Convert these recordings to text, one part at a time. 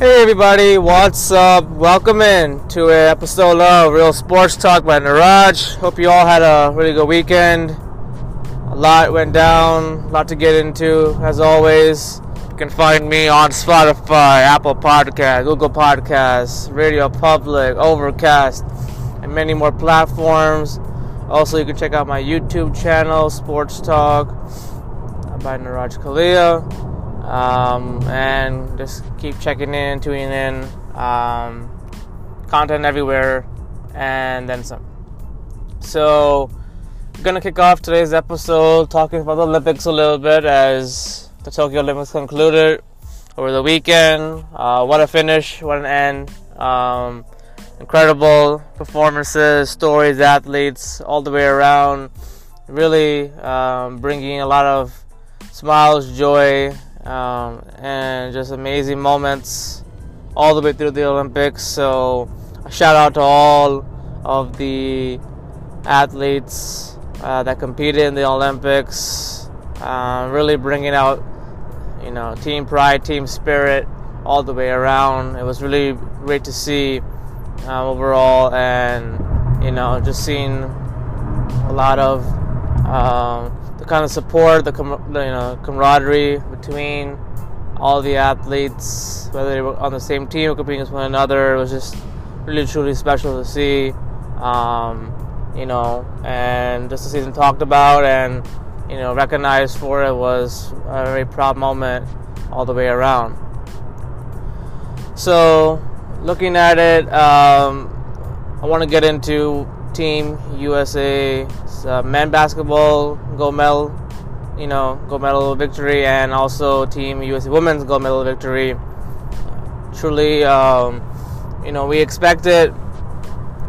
Hey everybody, what's up? Welcome in to an episode of Real Sports Talk by Niraj. Hope you all had a really good weekend. A lot went down, a lot to get into, as always. You can find me on Spotify, Apple Podcast, Google Podcasts, Radio Public, Overcast, and many more platforms. Also, you can check out my YouTube channel, Sports Talk by Niraj Kalia um, and just keep checking in, tuning in. Um, content everywhere, and then some. So, gonna kick off today's episode talking about the Olympics a little bit as the Tokyo Olympics concluded over the weekend. Uh, what a finish! What an end! Um, incredible performances, stories, athletes, all the way around. Really um, bringing a lot of smiles, joy, um, and just amazing moments all the way through the Olympics. So, shout out to all of the athletes uh, that competed in the Olympics, uh, really bringing out, you know, team pride, team spirit all the way around. It was really great to see uh, overall, and you know, just seeing a lot of. Um, the kind of support, the com- you know camaraderie between all the athletes, whether they were on the same team or competing with one another, it was just really truly special to see. Um, you know, and just the season talked about and you know recognized for it was a very proud moment all the way around. So, looking at it, um, I want to get into Team USA uh, men basketball gold medal, you know, gold medal victory, and also Team USA women's gold medal victory. Truly, um, you know, we expected,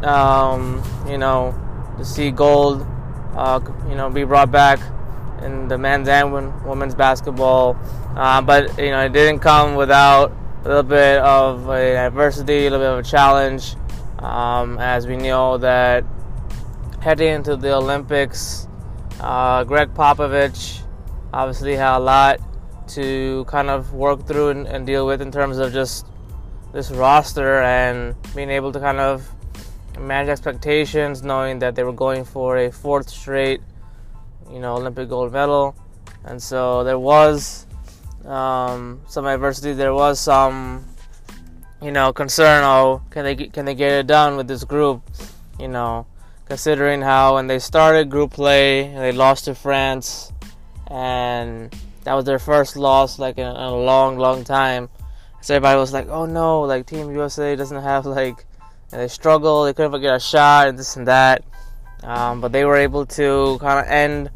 um, you know, to see gold, uh, you know, be brought back in the men's and women's basketball, uh, but you know, it didn't come without a little bit of adversity, a little bit of a challenge. Um, as we know that heading into the Olympics, uh, Gregg Popovich obviously had a lot to kind of work through and, and, deal with in terms of just this roster and being able to kind of manage expectations, knowing that they were going for a fourth straight, you know, Olympic gold medal, and so there was um, some adversity. There was some, you know, concern. Oh, can they can they get it done with this group? You know, considering how when they started group play, they lost to France, and that was their first loss like in, a long, long time. So everybody was like, "Oh no, like Team USA doesn't have like." they struggled. They couldn't get a shot and this and that. Um, but they were able to kind of end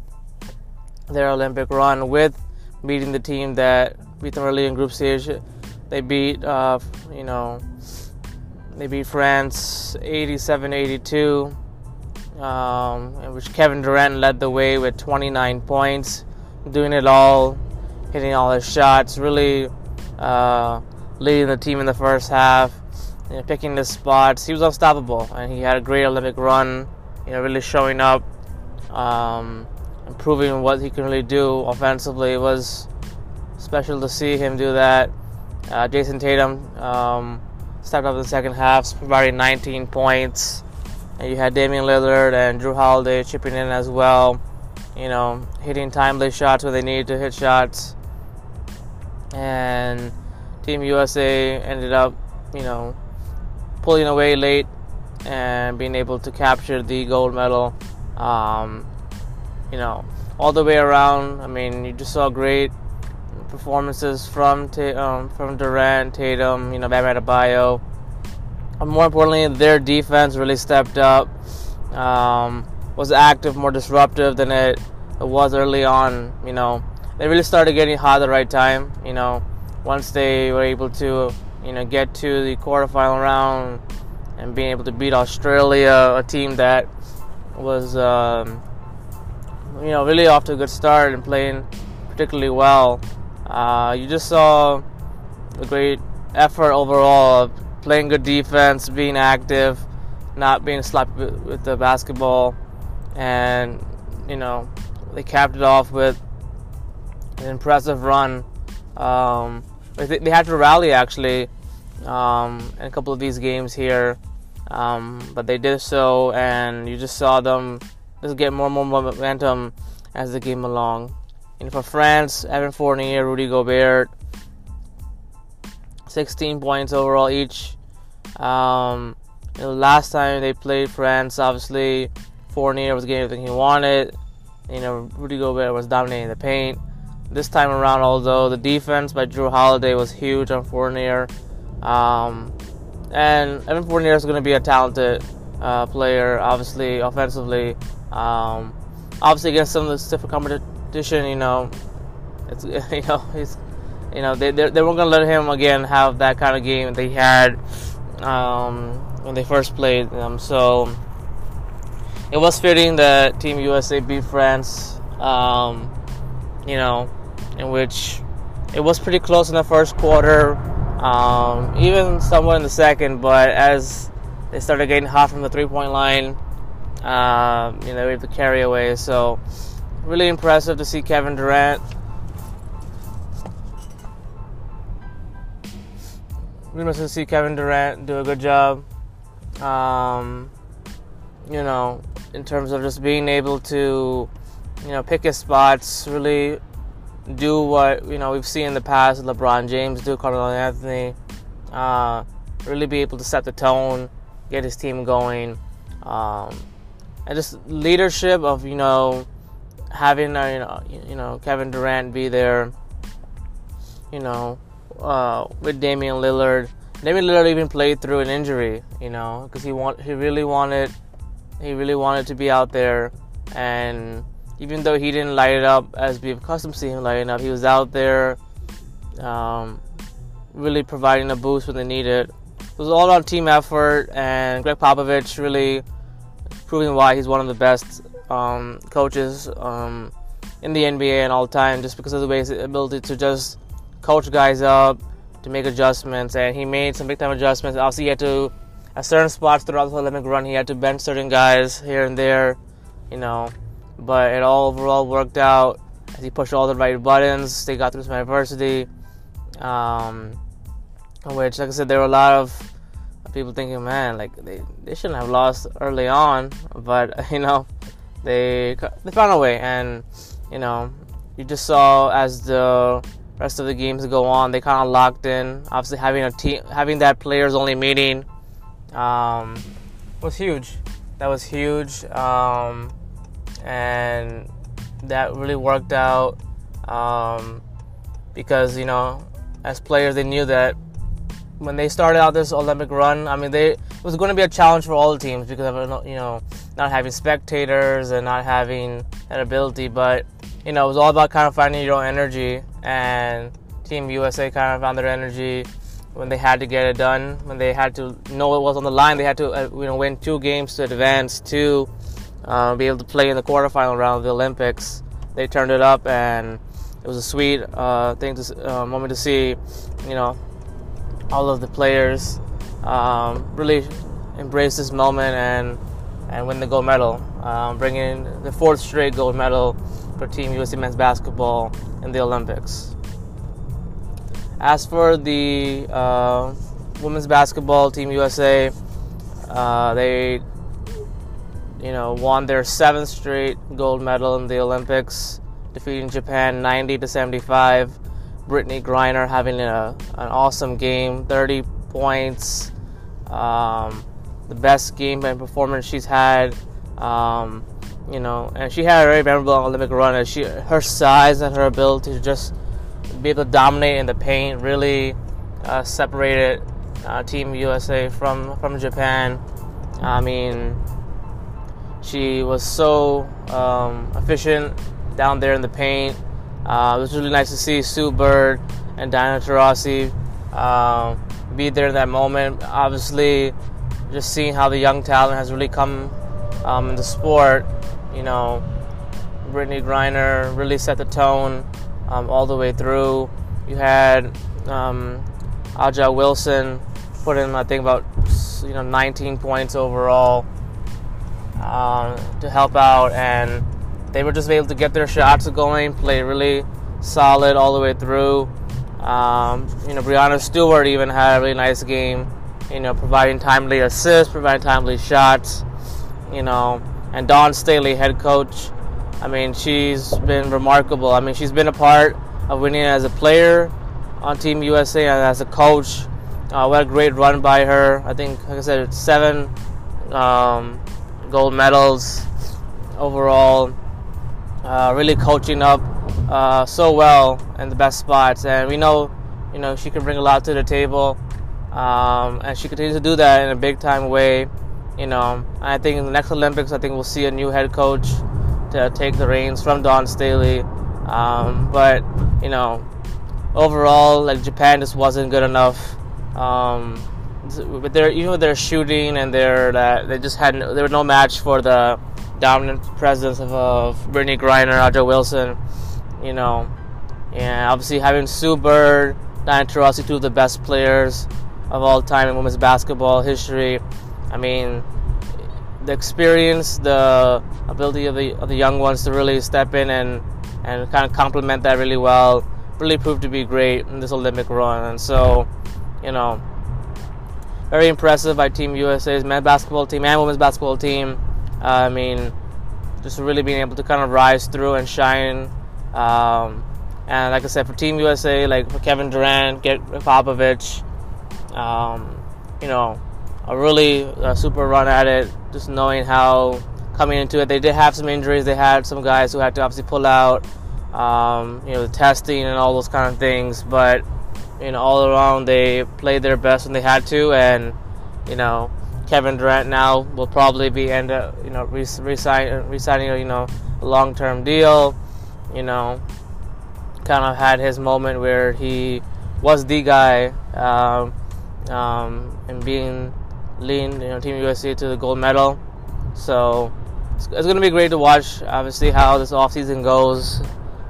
their Olympic run with beating the team that beat them early in group stage. They beat, uh, you know, they beat France 87-82 um, in which Kevin Durant led the way with 29 points, doing it all, hitting all his shots, really uh, leading the team in the first half, you know, picking the spots. He was unstoppable, and he had a great Olympic run. You know, really showing up, um, proving what he can really do offensively. It was special to see him do that. Uh, Jayson Tatum um, stepped up in the second half, providing 19 points. And you had Damian Lillard and Jrue Holiday chipping in as well. You know, hitting timely shots where they needed to hit shots. And Team USA ended up, you know, pulling away late and being able to capture the gold medal. Um, you know, all the way around. I mean, you just saw great performances from um, from Durant, Tatum, you know, Bam Adebayo more importantly, their defense really stepped up. Um, was active, more disruptive than it, it was early on. You know, they really started getting hot at the right time. You know, once they were able to, you know, get to the quarterfinal round and being able to beat Australia, a team that was, um, you know, really off to a good start and playing particularly well. Uh, you just saw a great effort overall of playing good defense, being active, not being sloppy with the basketball, and you know they capped it off with an impressive run. Um, they, they had to rally actually um, in a couple of these games here, um, but they did so, and you just saw them just get more and more momentum as the game along. And for France, Evan Fournier, Rudy Gobert, 16 points overall each. Um, you know, last time they played France, obviously Fournier was getting everything he wanted. You know, Rudy Gobert was dominating the paint. This time around, although the defense by Jrue Holiday was huge on Fournier, um, and Evan Fournier is going to be a talented uh, player, obviously offensively. Um, obviously against some of the stiffer competition, you know, it's you know he's you know they they, they weren't to let him again have that kind of game they had um, when they first played them. So it was fitting that Team USA beat France. Um, you know, in which it was pretty close in the first quarter, um, even somewhat in the second. But as they started getting hot from the three-point line, uh, you know, we able to carry away. So really impressive to see Kevin Durant. We must see Kevin Durant do a good job. Um, you know, in terms of just being able to, you know, pick his spots, really do what you know we've seen in the past. LeBron James do, Carmelo Anthony, uh, really be able to set the tone, get his team going, um, and just leadership of you know having uh, you know you know Kevin Durant be there, you know, uh, with Damian Lillard. Damian Lillard even played through an injury, you know, because he want he really wanted he really wanted to be out there, and even though he didn't light it up as we've accustomed to him lighting up, he was out there, um, really providing a boost when they needed. It was all on team effort, and Gregg Popovich really proving why he's one of the best um, coaches um, in the NBA and all time, just because of the way ability to just coach guys up, to make adjustments, and he made some big time adjustments. Obviously, he had to at certain spots throughout the Olympic run, he had to bench certain guys here and there, you know. But it all overall worked out as he pushed all the right buttons. They got through some adversity, um, which, like I said, there were a lot of people thinking, man, like they, they shouldn't have lost early on, but you know, they they found a way, and you know, you just saw as the rest of the games go on, they kind of locked in. Obviously, having a team, having that players only meeting um, was huge. That was huge, um, and that really worked out um, because you know, as players, they knew that when they started out this Olympic run, I mean, they it was going to be a challenge for all the teams because of you know not having spectators and not having that ability. But you know, it was all about kind of finding your own energy, and Team USA kind of found their energy when they had to get it done, when they had to know it was on the line, they had to uh, you know win two games to advance to uh, be able to play in the quarterfinal round of the Olympics. They turned it up, and it was a sweet uh, thing to uh, moment to see. You know, all of the players um, really embrace this moment and and win the gold medal, um, bringing the fourth straight gold medal for Team USA men's basketball in the Olympics. As for the uh, women's basketball team USA, uh, they you know won their seventh straight gold medal in the Olympics, defeating Japan 90 to 75. Brittney Griner having a, an awesome game, 30 points, um, the best game and performance she's had. Um, you know, and she had a very memorable Olympic run. As she, her size and her ability to just be able to dominate in the paint really uh, separated uh, Team USA from from Japan. I mean, she was so um, efficient down there in the paint. Uh, it was really nice to see Sue Bird and Diana Taurasi uh, be there in that moment. Obviously, just seeing how the young talent has really come um, in the sport. You know, Brittney Griner really set the tone um, all the way through. You had um, A'ja Wilson put in, I think, about you know 19 points overall uh, to help out, and they were just able to get their shots going, play really solid all the way through. Um, you know, Breanna Stewart even had a really nice game. You know, providing timely assists, providing timely shots. You know, and Dawn Staley, head coach. I mean, she's been remarkable. I mean, she's been a part of winning as a player on Team USA and as a coach. Uh, what a great run by her. I think, like I said, seven um, gold medals overall. Uh, really coaching up uh, so well in the best spots, and we know, you know, she can bring a lot to the table, um, and she continues to do that in a big time way. You know, I think in the next Olympics, I think we'll see a new head coach to take the reins from Dawn Staley. Um, but you know, overall, like Japan just wasn't good enough. Um, with their even with their shooting and their that they just had no, there were no match for the dominant presence of, of Brittney Griner, A'ja Wilson, you know, and obviously having Sue Bird, Diana Taurasi, two of the best players of all time in women's basketball history. I mean, the experience, the ability of the of the young ones to really step in and and kind of complement that really well really proved to be great in this Olympic run. And so, you know, very impressive by Team USA's men's basketball team and women's basketball team. I mean, just really being able to kind of rise through and shine. Um, and like I said, for Team USA, like for Kevin Durant, get Popovich, um, you know, a really uh, super run at it. Just knowing how coming into it, they did have some injuries. They had some guys who had to obviously pull out. Um, you know, the testing and all those kind of things. But you know, all around they played their best when they had to, and you know, Kevin Durant now will probably be end up, you know, resigning, resigning, you know, a long-term deal. You know, kind of had his moment where he was the guy, um, um, and being lean, you know, Team USA to the gold medal. So it's, it's going to be great to watch. Obviously, how this offseason goes.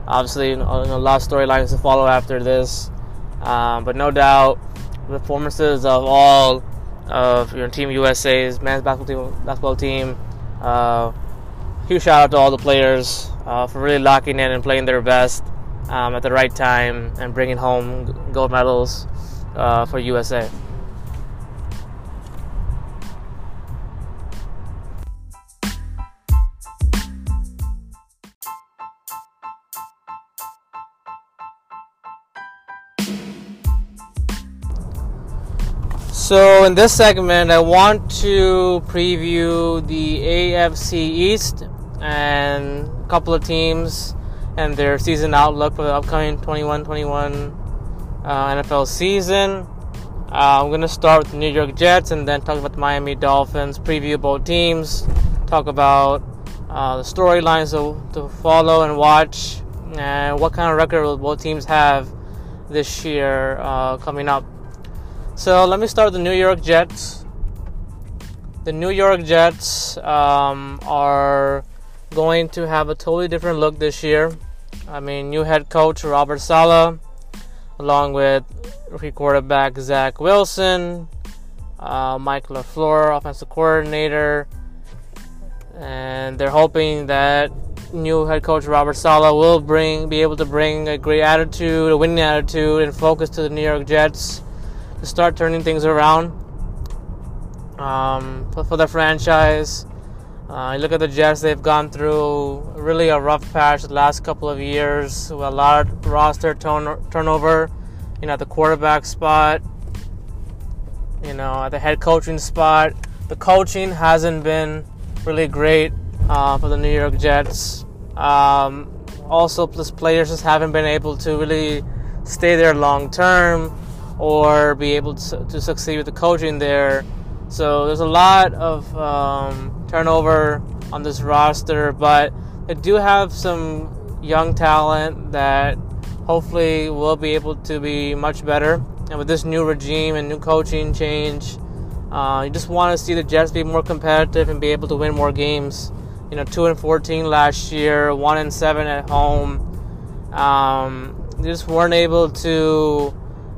Obviously, you know, a lot of storylines to follow after this. Um, but no doubt, the performances of all of your Team USA's men's basketball team, basketball team. Uh, huge shout out to all the players uh, for really locking in and playing their best um, at the right time and bringing home gold medals uh, for USA. So, in this segment, I want to preview the AFC East and a couple of teams and their season outlook for the upcoming 21 21 uh, NFL season. Uh, I'm going to start with the New York Jets and then talk about the Miami Dolphins, preview both teams, talk about uh, the storylines to, to follow and watch, and what kind of record will both teams have this year uh, coming up. So let me start with the New York Jets. The New York Jets um, are going to have a totally different look this year. I mean, new head coach Robert Saleh, along with rookie quarterback Zach Wilson, uh, Mike LaFleur, offensive coordinator, and they're hoping that new head coach Robert Saleh will bring, be able to bring a great attitude, a winning attitude, and focus to the New York Jets start turning things around um, for, for the franchise. Uh, you look at the Jets; they've gone through really a rough patch the last couple of years with a lot of roster turn- turnover. You know, at the quarterback spot, you know, at the head coaching spot. The coaching hasn't been really great uh, for the New York Jets. Um, also, plus players just haven't been able to really stay there long term or be able to, to succeed with the coaching there. So there's a lot of um, turnover on this roster, but they do have some young talent that hopefully will be able to be much better. And with this new regime and new coaching change, uh, you just want to see the Jets be more competitive and be able to win more games. You know, two and fourteen last year, one and seven at home. Um, they just weren't able to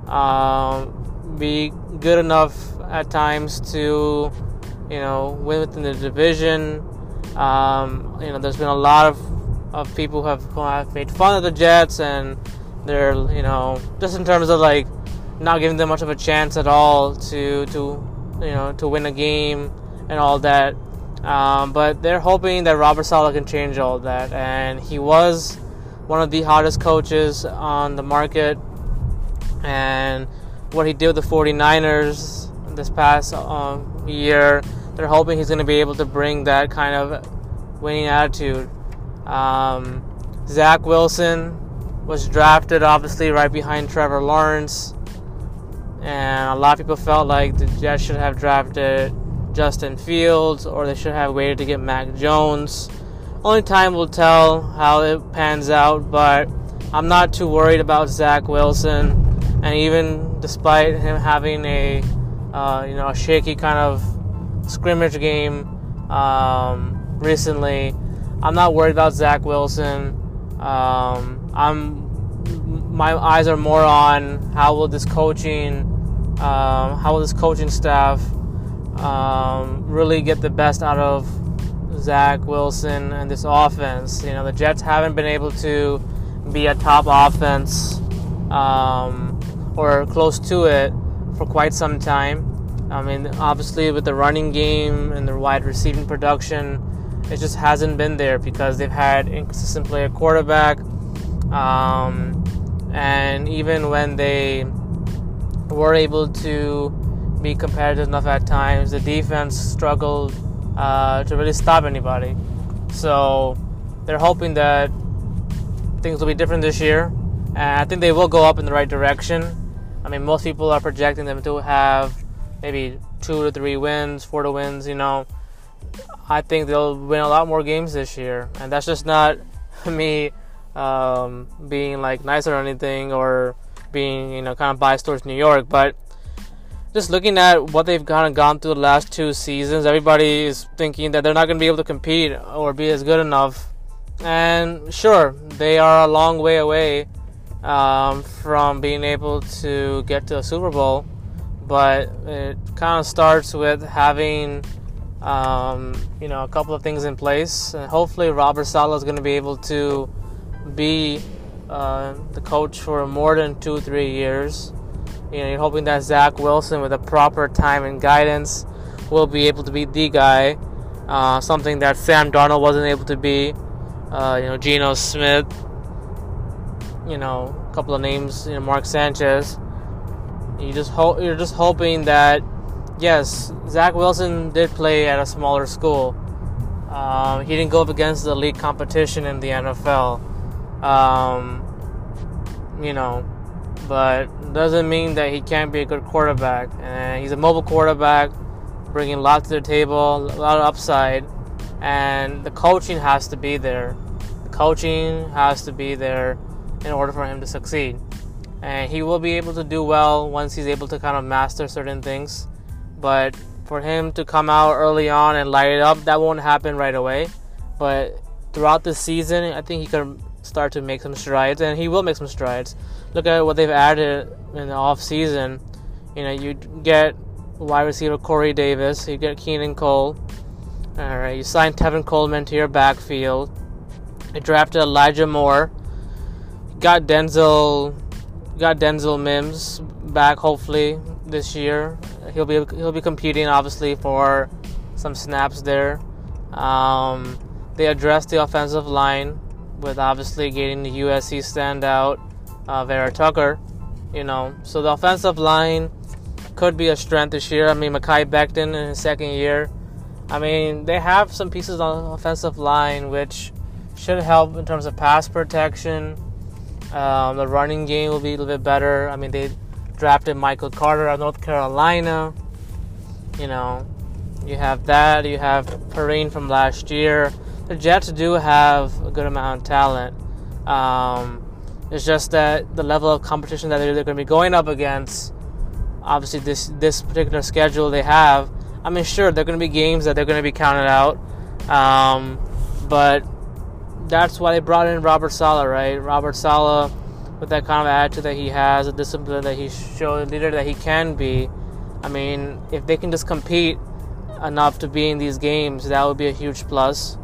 um, be good enough at times to, you know, win within the division. Um, you know, there's been a lot of, of people who have, who have made fun of the Jets and they're you know just in terms of like not giving them much of a chance at all to to you know to win a game and all that. Um, but they're hoping that Robert Saleh can change all that, and he was one of the hottest coaches on the market. And what he did with the 49ers this past um, year, they're hoping he's going to be able to bring that kind of winning attitude. Um, Zach Wilson was drafted obviously right behind Trevor Lawrence, and a lot of people felt like the Jets should have drafted Justin Fields or they should have waited to get Mac Jones. Only time will tell how it pans out, but I'm not too worried about Zach Wilson. And even despite him having a uh, you know a shaky kind of scrimmage game um, recently, I'm not worried about Zach Wilson. Um, I'm my eyes are more on how will this coaching, um, how will this coaching staff um, really get the best out of Zach Wilson and this offense. You know, the Jets haven't been able to be a top offense um, or close to it for quite some time. I mean, obviously, with the running game and the wide receiving production, it just hasn't been there because they've had inconsistent play at quarterback. Um, and even when they were able to be competitive enough at times, the defense struggled uh, to really stop anybody. So they're hoping that things will be different this year, and I think they will go up in the right direction. I mean, most people are projecting them to have maybe two to three wins, four to wins. You know, I think they'll win a lot more games this year, and that's just not me um, being like nice or anything or being you know kind of biased towards New York, but just looking at what they've kind of gone through the last two seasons, everybody is thinking that they're not going to be able to compete or be as good enough. And sure, they are a long way away um, from being able to get to a Super Bowl, but it kind of starts with having um, you know a couple of things in place. And hopefully, Robert Saleh is going to be able to be uh, the coach for more than two, three years. You know, you're hoping that Zach Wilson, with the proper time and guidance, will be able to be the guy. Uh, something that Sam Darnold wasn't able to be. Uh, you know, Geno Smith. You know, a couple of names. You know, Mark Sanchez. You just hope you're just hoping that, yes, Zach Wilson did play at a smaller school. Um, he didn't go up against the elite competition in the NFL. Um, you know, but doesn't mean that he can't be a good quarterback. And he's a mobile quarterback, bringing lots to the table, a lot of upside. And the coaching has to be there. The coaching has to be there in order for him to succeed. And he will be able to do well once he's able to kind of master certain things. But for him to come out early on and light it up, that won't happen right away. But throughout the season, I think he can start to make some strides, and he will make some strides. Look at what they've added in the off season. You know, you get wide receiver Corey Davis, you get Keelan Cole. All right, you signed Tevin Coleman to your backfield. You drafted Elijah Moore. Got Denzel, got Denzel Mims back hopefully this year. He'll be he'll be competing obviously for some snaps there. Um, they addressed the offensive line with obviously getting the USC standout uh, Vera Tucker. You know, so the offensive line could be a strength this year. I mean, Mekhi Becton in his second year. I mean, they have some pieces on the offensive line which should help in terms of pass protection. Um, the running game will be a little bit better. I mean, they drafted Michael Carter out of North Carolina. You know, you have that. You have Perine from last year the Jets do have a good amount of talent. Um, it's just that the level of competition that they're, they're going to be going up against, obviously this this particular schedule they have. I mean, sure, there are going to be games that they're going to be counted out, um, but that's why they brought in Robert Saleh, right? Robert Saleh, with that kind of attitude that he has, a discipline that he showed, the leader that he can be. I mean, if they can just compete enough to be in these games, that would be a huge plus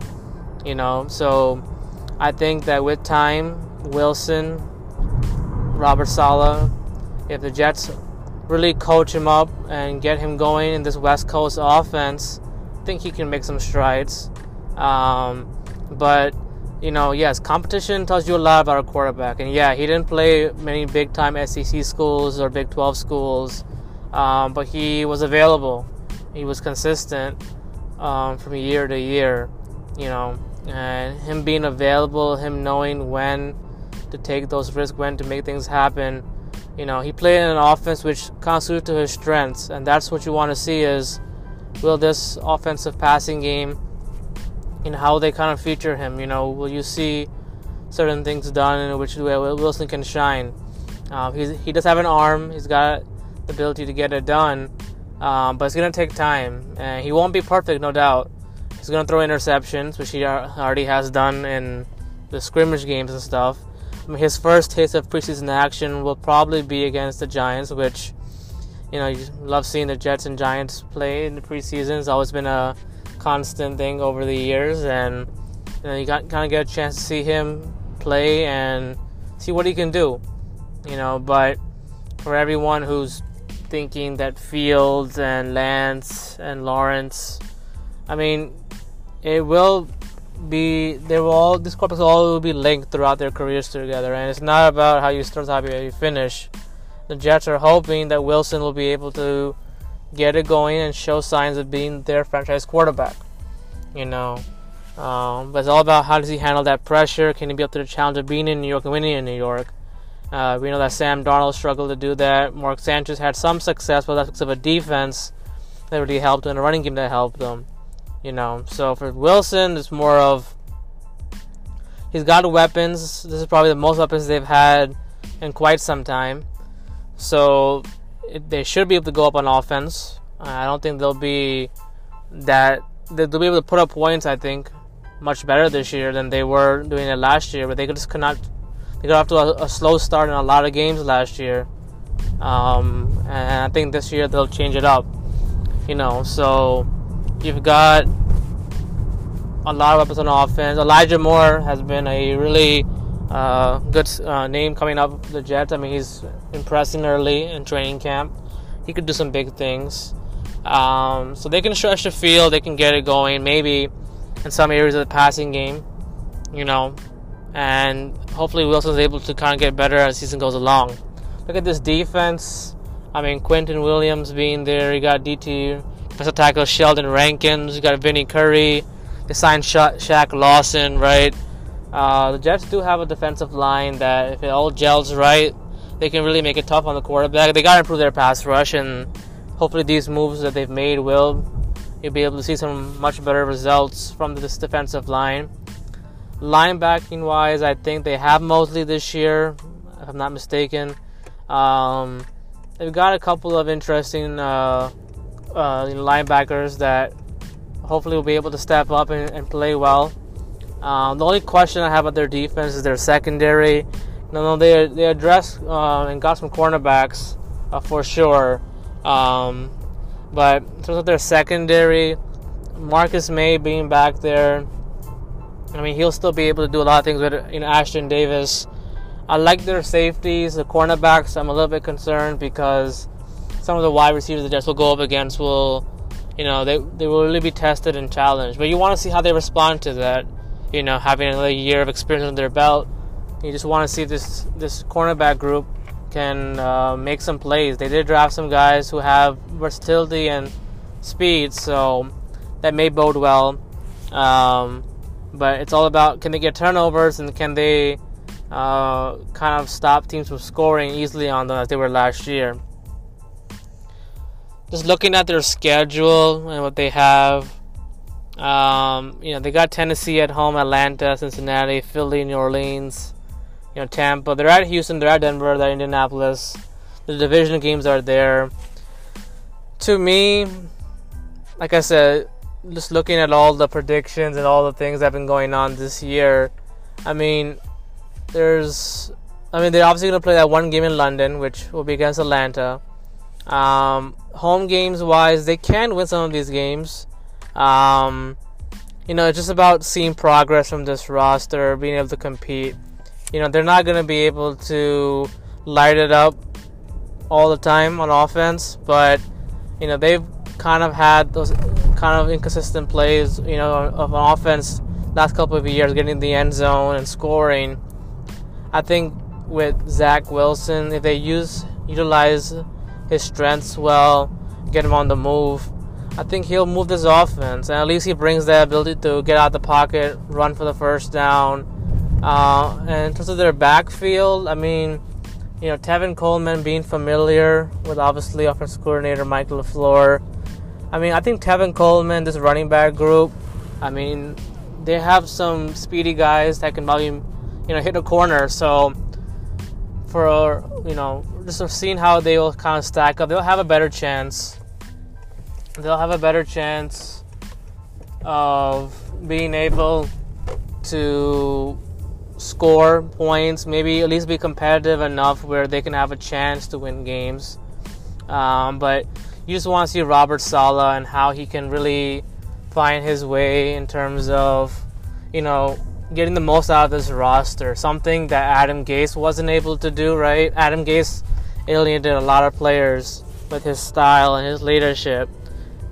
you know. So I think that with time, Wilson Robert Saleh. If the Jets really coach him up and get him going in this West Coast offense, I think he can make some strides. Um, but you know, yes, competition tells you a lot about a quarterback. And yeah, he didn't play many big time SEC schools or Big 12 schools, um, but he was available. He was consistent um, from year to year, you know, and him being available, him knowing when to take those risks, when to make things happen. You know, he played in an offense which constituted to his strengths, and that's what you want to see is will this offensive passing game in how they kind of feature him. You know, will you see certain things done in which Wilson can shine? Uh, he does have an arm. He's got the ability to get it done, um, but it's gonna take time, and he won't be perfect, no doubt. He's gonna throw interceptions, which he already has done in the scrimmage games and stuff. I mean, his first taste of preseason action will probably be against the Giants, which you know you love seeing the Jets and Giants play in the preseason. It's always been a constant thing over the years, and you know you got kind of get a chance to see him play and see what he can do. You know, but for everyone who's thinking that Fields and Lance and Lawrence, I mean, it will be they will all these quarterbacks all will be linked throughout their careers together, and it's not about how you start, how you finish. The Jets are hoping that Wilson will be able to get it going and show signs of being their franchise quarterback. You know, um, but it's all about how does he handle that pressure? Can he be up to the challenge of being in New York and winning in New York? Uh, we know that Sam Darnold struggled to do that. Mark Sanchez had some success, but that's because of a defense that really helped and a running game that helped them. You know, so for Wilson, it's more of he's got weapons. This is probably the most weapons they've had in quite some time. So they should be able to go up on offense. I don't think they'll be that they'll be able to put up points. I think much better this year than they were doing it last year. But they could just could not. They got off to a, a slow start in a lot of games last year, um, and I think this year they'll change it up. You know, so you've got a lot of weapons on offense. Elijah Moore has been a really uh, good uh, name coming up the Jets. I mean, he's impressing early in training camp. He could do some big things. Um, so they can stretch the field. They can get it going. Maybe in some areas of the passing game, you know, and hopefully Wilson's able to kind of get better as season goes along. Look at this defense. I mean, Quinnen Williams being there. You got DT defensive tackle Sheldon Rankins. You got Vinny Curry. They signed Sha- Shaq Lawson, right? Uh, the Jets do have a defensive line that, if it all gels right, they can really make it tough on the quarterback. They got to improve their pass rush, and hopefully, these moves that they've made will you'll be able to see some much better results from this defensive line. Linebacking wise, I think they have Mosley this year, if I'm not mistaken. Um, they've got a couple of interesting uh, uh, linebackers that hopefully will be able to step up and, and play well. Um, the only question I have about their defense is their secondary. You know, they they addressed uh, and got some cornerbacks uh, for sure, um, but in terms of their secondary, Marcus Maye being back there, I mean he'll still be able to do a lot of things with you know Ashtyn Davis. I like their safeties, the cornerbacks. I'm a little bit concerned because some of the wide receivers the Jets will go up against will, you know, they they will really be tested and challenged. But you want to see how they respond to that you know, having another year of experience under their belt. You just want to see this this cornerback group can uh, make some plays. They did draft some guys who have versatility and speed, so that may bode well. Um, but it's all about can they get turnovers and can they uh, kind of stop teams from scoring easily on them as they were last year. Just looking at their schedule and what they have, um, you know, they got Tennessee at home, Atlanta, Cincinnati, Philly, New Orleans, you know, Tampa. They're at Houston, they're at Denver, they're at Indianapolis. The division games are there. To me, like I said, just looking at all the predictions and all the things that have been going on this year, I mean, there's, I mean, they're obviously going to play that one game in London, which will be against Atlanta. Um, home games wise, they can win some of these games. Um, you know, it's just about seeing progress from this roster, being able to compete. You know, they're not going to be able to light it up all the time on offense, but you know they've kind of had those kind of inconsistent plays, you know, of an offense last couple of years, getting the end zone and scoring. I think with Zach Wilson, if they use utilize his strengths well, get him on the move, I think he'll move this offense, and at least he brings the ability to get out the pocket, run for the first down. Uh, and in terms of their backfield, I mean, you know, Tevin Coleman being familiar with obviously offensive coordinator Mike LaFleur. I mean, I think Tevin Coleman, this running back group, I mean, they have some speedy guys that can probably, you know, hit a corner. So, for you know, just seeing how they will kind of stack up, they'll have a better chance. They'll have a better chance of being able to score points, maybe at least be competitive enough where they can have a chance to win games. Um, but you just want to see Robert Saleh and how he can really find his way in terms of, you know, getting the most out of this roster. Something that Adam Gase wasn't able to do, right? Adam Gase alienated a lot of players with his style and his leadership.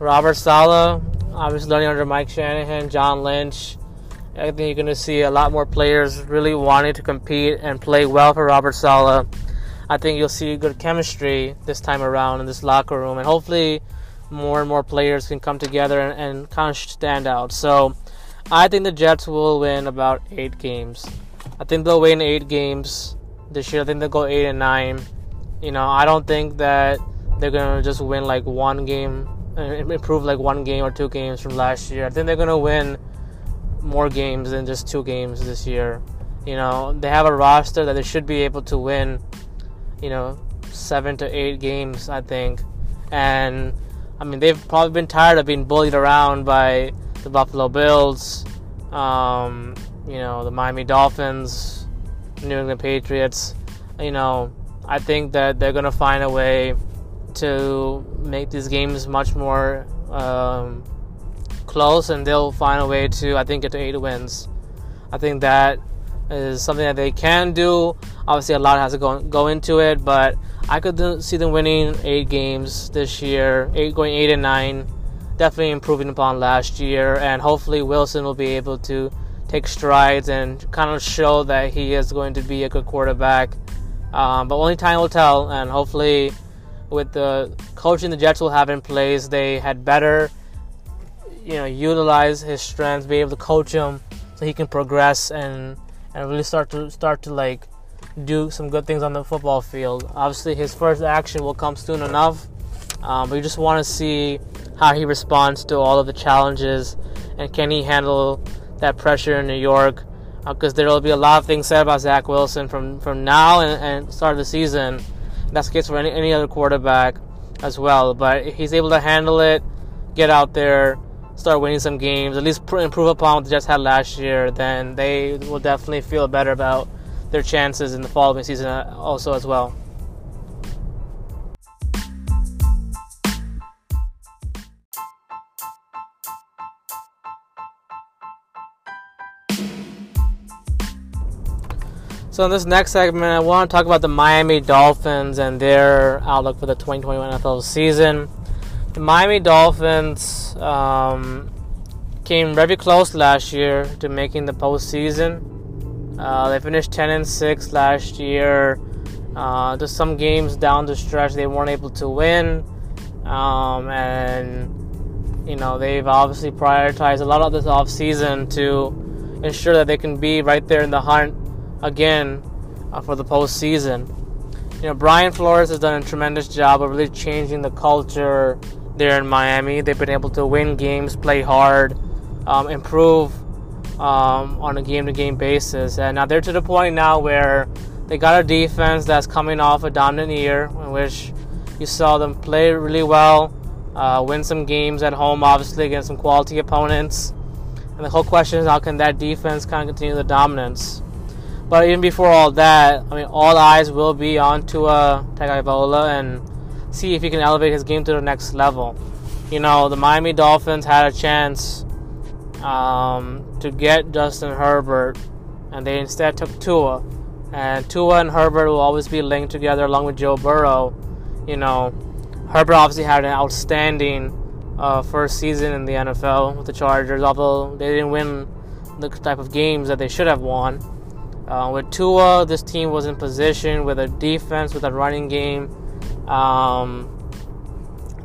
Robert Saleh, obviously learning under Mike Shanahan, John Lynch. I think you're going to see a lot more players really wanting to compete and play well for Robert Saleh. I think you'll see good chemistry this time around in this locker room, and hopefully, more and more players can come together and, and kind of stand out. So, I think the Jets will win about eight games. I think they'll win eight games this year. I think they'll go eight and nine. You know, I don't think that they're gonna just win like one game, improve like one game or two games from last year. I think they're gonna win more games than just two games this year. You know, they have a roster that they should be able to win you know, seven to eight games, I think. And I mean, they've probably been tired of being bullied around by the Buffalo Bills, um, you know, the Miami Dolphins, New England Patriots. You know, I think that they're to find a way to make these games much more um, close, and they'll find a way to, I think, get to eight wins. I think that is something that they can do. Obviously, a lot has to go go into it, but I could see them winning eight games this year, eight going eight and nine, definitely improving upon last year, and hopefully Wilson will be able to take strides and kind of show that he is going to be a good quarterback. Um, but only time will tell, and hopefully, with the coaching the Jets will have in place, they had better, you know, utilize his strengths, be able to coach him so he can progress and and really start to start to like do some good things on the football field. Obviously, his first action will come soon enough, um, but just want to see how he responds to all of the challenges and can he handle that pressure in New York. Because uh, there will be a lot of things said about Zach Wilson from, from now and, and start of the season. That's the case for any, any other quarterback as well. But he's able to handle it, get out there, start winning some games, at least improve upon what the Jets had last year, then they will definitely feel better about their chances in the following season uh, also as well. So in this next segment, I want to talk about the Miami Dolphins and their outlook for the 2021 NFL season. The Miami Dolphins um, came very close last year to making the postseason. Uh, they finished 10 and 6 last year. Uh, just some games down the stretch they weren't able to win, um, and you know they've obviously prioritized a lot of this offseason to ensure that they can be right there in the hunt again uh, for the postseason. You know, Brian Flores has done a tremendous job of really changing the culture there in Miami. They've been able to win games, play hard, um, improve um, on a game to game basis. And now they're to the point now where they got a defense that's coming off a dominant year in which you saw them play really well, uh, win some games at home, obviously, against some quality opponents. And the whole question is how can that defense kind of continue the dominance? But even before all that, I mean, all eyes will be on Tua Tagovailoa and see if he can elevate his game to the next level. You know, the Miami Dolphins had a chance um, to get Justin Herbert, and they instead took Tua. And Tua and Herbert will always be linked together along with Joe Burrow. You know, Herbert obviously had an outstanding uh, first season in the NFL with the Chargers, although they didn't win the type of games that they should have won. Uh, with Tua, this team was in position with a defense, with a running game um,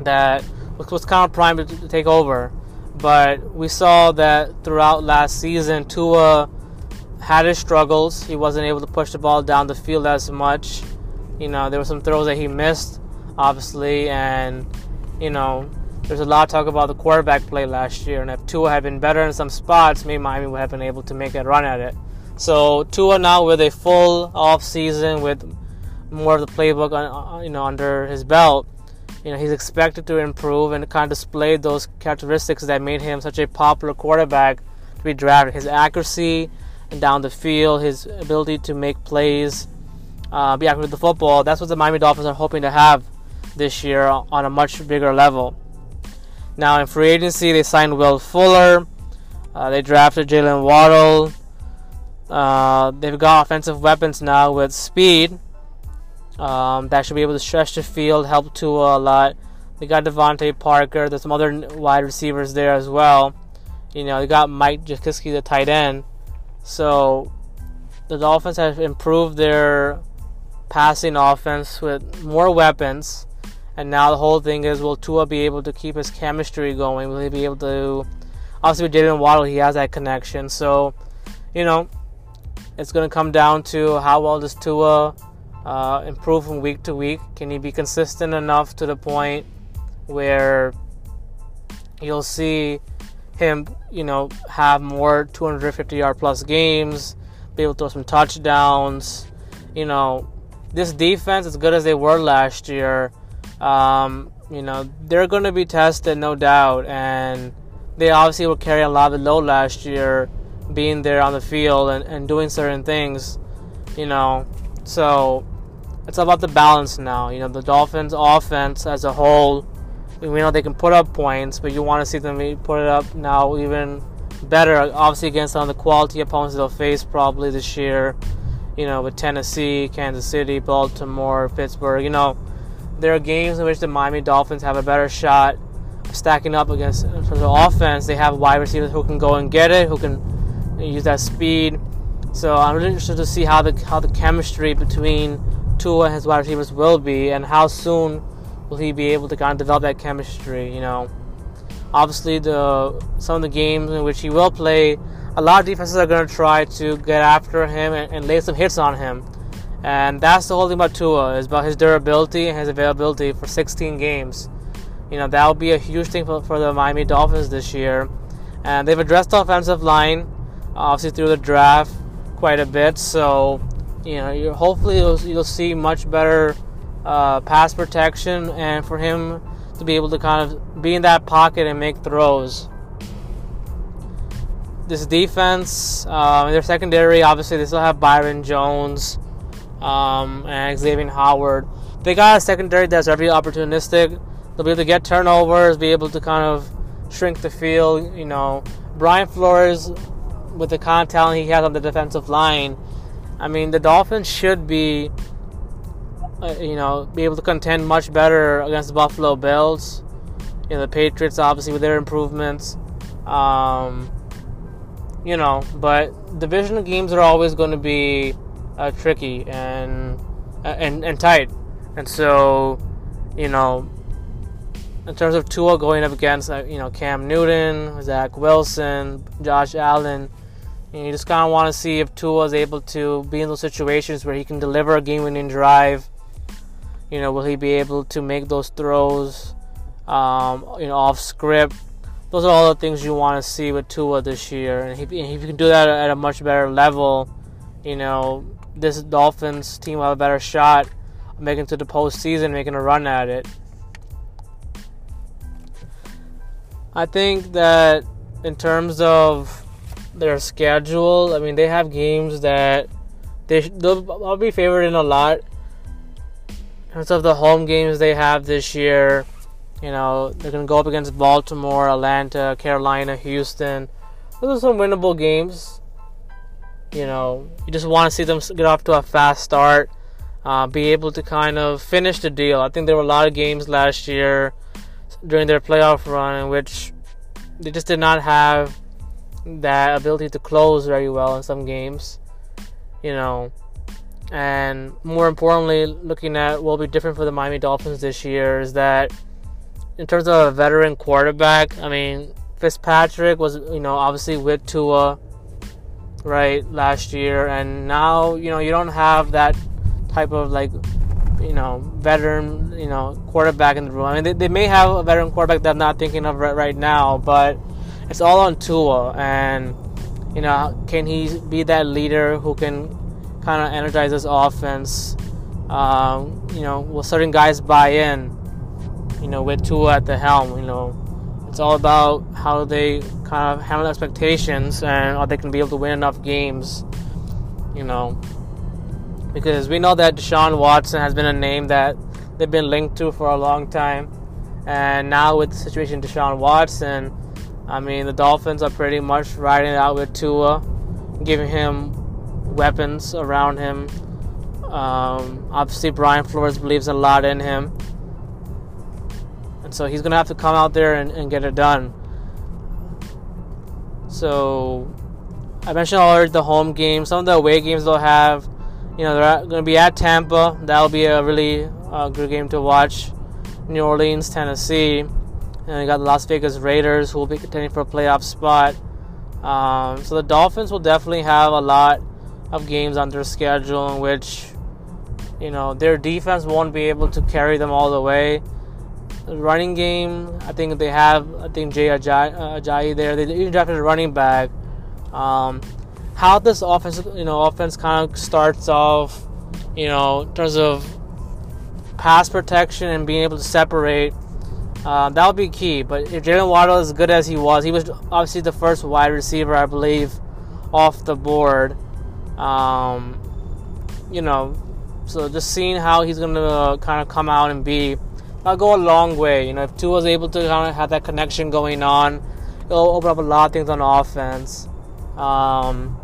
that was kind of primed to take over. But we saw that throughout last season, Tua had his struggles. He wasn't able to push the ball down the field as much. You know, there were some throws that he missed, obviously, and you know, there's a lot of talk about the quarterback play last year. And if Tua had been better in some spots, maybe Miami would have been able to make a run at it. So Tua now with a full off season with more of the playbook, uh, you know, under his belt, you know, he's expected to improve and kind of display those characteristics that made him such a popular quarterback to be drafted. His accuracy down the field, his ability to make plays, uh, be accurate with the football. That's what the Miami Dolphins are hoping to have this year on a much bigger level. Now in free agency, they signed Will Fuller. Uh, they drafted Jaylen Waddle. Uh, they've got offensive weapons now with speed um, that should be able to stretch the field, help Tua a lot. They got DeVante Parker. There's some other wide receivers there as well. You know, they got Mike Gesicki, the tight end. So the Dolphins have improved their passing offense with more weapons. And now the whole thing is, will Tua be able to keep his chemistry going? Will he be able to? Obviously, with Jaylen Waddle, he has that connection. So, you know, it's going to come down to how well does Tua uh, improve from week to week. Can he be consistent enough to the point where you'll see him, you know, have more 250 yard plus games, be able to throw some touchdowns. You know, this defense, as good as they were last year, um, you know, they're going to be tested, no doubt. And they obviously were carrying a lot of the load last year being there on the field and, and doing certain things, you know. So it's about the balance now. You know, the Dolphins' offense as a whole, we know they can put up points, but you want to see them put it up now even better. Obviously, against some of the quality opponents they'll face probably this year. You know, with Tennessee, Kansas City, Baltimore, Pittsburgh. You know, there are games in which the Miami Dolphins have a better shot stacking up against for the offense. They have wide receivers who can go and get it, who can use that speed. So I'm really interested to see how the how the chemistry between Tua and his wide receivers will be, and how soon will he be able to kind of develop that chemistry. You know, obviously the some of the games in which he will play, a lot of defenses are going to try to get after him and, and lay some hits on him. And that's the whole thing about Tua is about his durability and his availability for 16 games. You know that will be a huge thing for, for the Miami Dolphins this year, and they've addressed the offensive line obviously through the draft quite a bit. So you know, you hopefully you'll, you'll, see much better uh, pass protection, and for him to be able to kind of be in that pocket and make throws. This defense, uh, their secondary, obviously they still have Byron Jones um, and Xavier Howard. They got a secondary that's very opportunistic. They'll be able to get turnovers, be able to kind of shrink the field. You know, Brian Flores with the kind of talent he has on the defensive line, I mean, the Dolphins should be, uh, you know, be able to contend much better against the Buffalo Bills. You know, the Patriots, obviously, with their improvements. Um, you know, but divisional games are always going to be uh, tricky and, and and tight, and so, you know, in terms of Tua going up against, uh, you know, Cam Newton, Zach Wilson, Josh Allen, and you just kind of want to see if Tua is able to be in those situations where he can deliver a game-winning drive. You know, will he be able to make those throws? Um, you know, off script. Those are all the things you want to see with Tua this year, and if, you can do that at a much better level, you know, this Dolphins team will have a better shot making to the postseason, making a run at it. I think that in terms of their schedule. I mean, they have games that they they'll be favored in a lot. In terms of the home games they have this year, you know, they're gonna go up against Baltimore, Atlanta, Carolina, Houston. Those are some winnable games. You know, you just want to see them get off to a fast start, uh, be able to kind of finish the deal. I think there were a lot of games last year during their playoff run in which they just did not have that ability to close very well in some games. You know, and more importantly, looking at what will be different for the Miami Dolphins this year is that in terms of a veteran quarterback, I mean, Fitzpatrick was, you know, obviously with Tua, right, last year, and now, you know, you don't have that type of like, you know, veteran, you know, quarterback in the room. I mean, they, they may have a veteran quarterback that I'm not thinking of right, right now, but it's all on Tua, and you know, can he be that leader who can kind of energize this offense? Um, you know, will certain guys buy in? You know, with Tua at the helm, you know, it's all about how they kind of handle expectations and are they can be able to win enough games. You know, because we know that Deshaun Watson has been a name that they've been linked to for a long time, and now with the situation Deshaun Watson I mean, the Dolphins are pretty much riding it out with Tua, giving him weapons around him. Um, obviously, Brian Flores believes a lot in him. And so he's going to have to come out there and, and get it done. So, I mentioned already the home games. Some of the away games they'll have, you know, they're going to be at Tampa. That'll be a really uh, good game to watch. New Orleans, Tennessee. And you got the Las Vegas Raiders who will be contending for a playoff spot. Um, so the Dolphins will definitely have a lot of games on their schedule in which, you know, their defense won't be able to carry them all the way. The running game, I think they have, I think Jay Ajayi, uh, there. They even drafted a running back. Um, how this offense, you know, offense kind of starts off, you know, in terms of pass protection and being able to separate uh, that would be key. But if Jaylen Waddle is good as he was, he was obviously the first wide receiver, I believe, off the board. Um, you know, so just seeing how he's going to kind of come out and be, that'll go a long way. You know, if Tua was able to kind of have that connection going on, it'll open up a lot of things on offense. Um,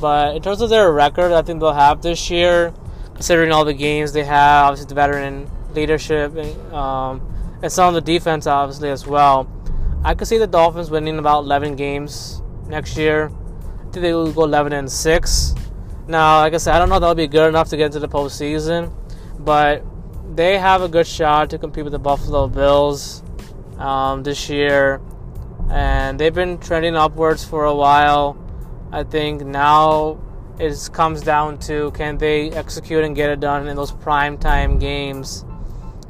but in terms of their record, I think they'll have this year, considering all the games they have, obviously the veteran leadership. Um, and some of the defense, obviously, as well. I could see the Dolphins winning about 11 games next year. I think they will go 11 and 6. Now, like I said, I don't know if that'll be good enough to get into the postseason, but they have a good shot to compete with the Buffalo Bills um, this year, and they've been trending upwards for a while. I think now it comes down to can they execute and get it done in those prime time games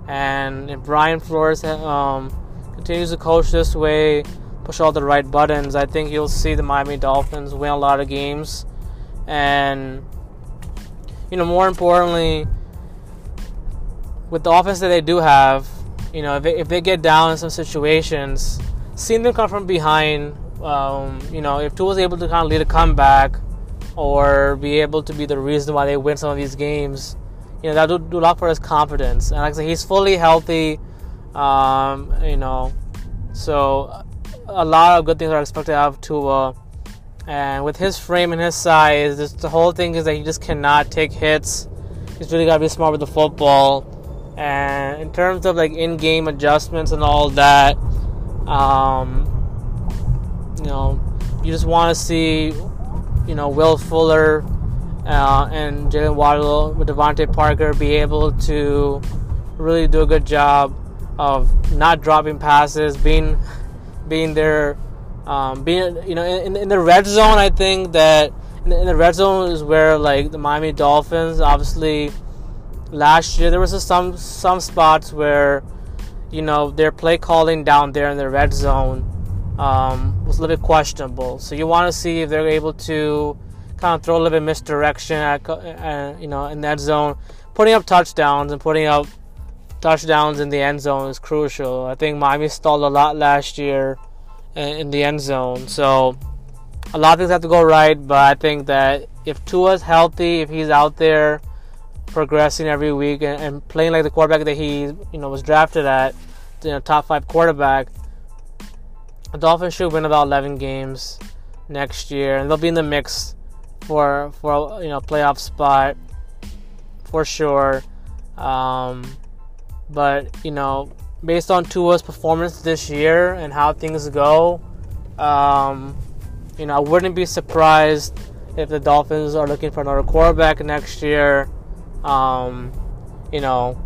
and if Brian Flores um, continues to coach this way, push all the right buttons, I think you'll see the Miami Dolphins win a lot of games. And, you know, more importantly, with the offense that they do have, you know, if they, if they get down in some situations, seeing them come from behind, um, you know, if Tua was able to kind of lead a comeback or be able to be the reason why they win some of these games, you know that do, do a lot for his confidence. And like I said, he's fully healthy. Um, you know, so a lot of good things are expected out of Tua. And with his frame and his size, this, the whole thing is that he just cannot take hits. He's really got to be smart with the football. And in terms of like in-game adjustments and all that, um, you know, you just want to see, you know, Will Fuller uh, and Jaylen Waddle with DeVante Parker be able to really do a good job of not dropping passes, being being there, um, being you know in, in the red zone. I think that in the, in the red zone is where like the Miami Dolphins obviously last year there was some some spots where you know their play calling down there in the red zone um, was a little bit questionable. So you want to see if they're able to kind of throw a little bit misdirection at, uh, you know, in that zone. Putting up touchdowns and putting up touchdowns in the end zone is crucial. I think Miami stalled a lot last year in the end zone. So a lot of things have to go right, but I think that if Tua's healthy, if he's out there progressing every week and, and playing like the quarterback that he you know was drafted at, you know, top five quarterback, the Dolphins should win about 11 games next year, and they'll be in the mix for for you know playoff spot for sure. Um, but you know, based on Tua's performance this year and how things go, um, you know, I wouldn't be surprised if the Dolphins are looking for another quarterback next year. Um, you know,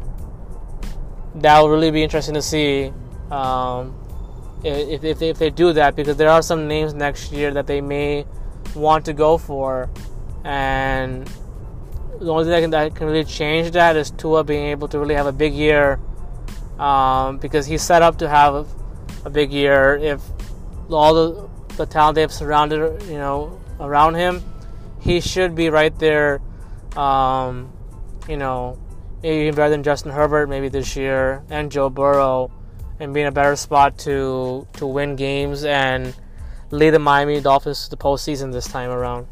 that will really be interesting to see um, if, if, if they do that because there are some names next year that they may want to go for, and the only thing that can, that can really change that is Tua being able to really have a big year um, because he's set up to have a big year if all the the talent they've surrounded you know around him he should be right there um, you know maybe even better than Justin Herbert maybe this year and Joe Burrow and be in a better spot to to win games and lead the Miami Dolphins to the postseason this time around.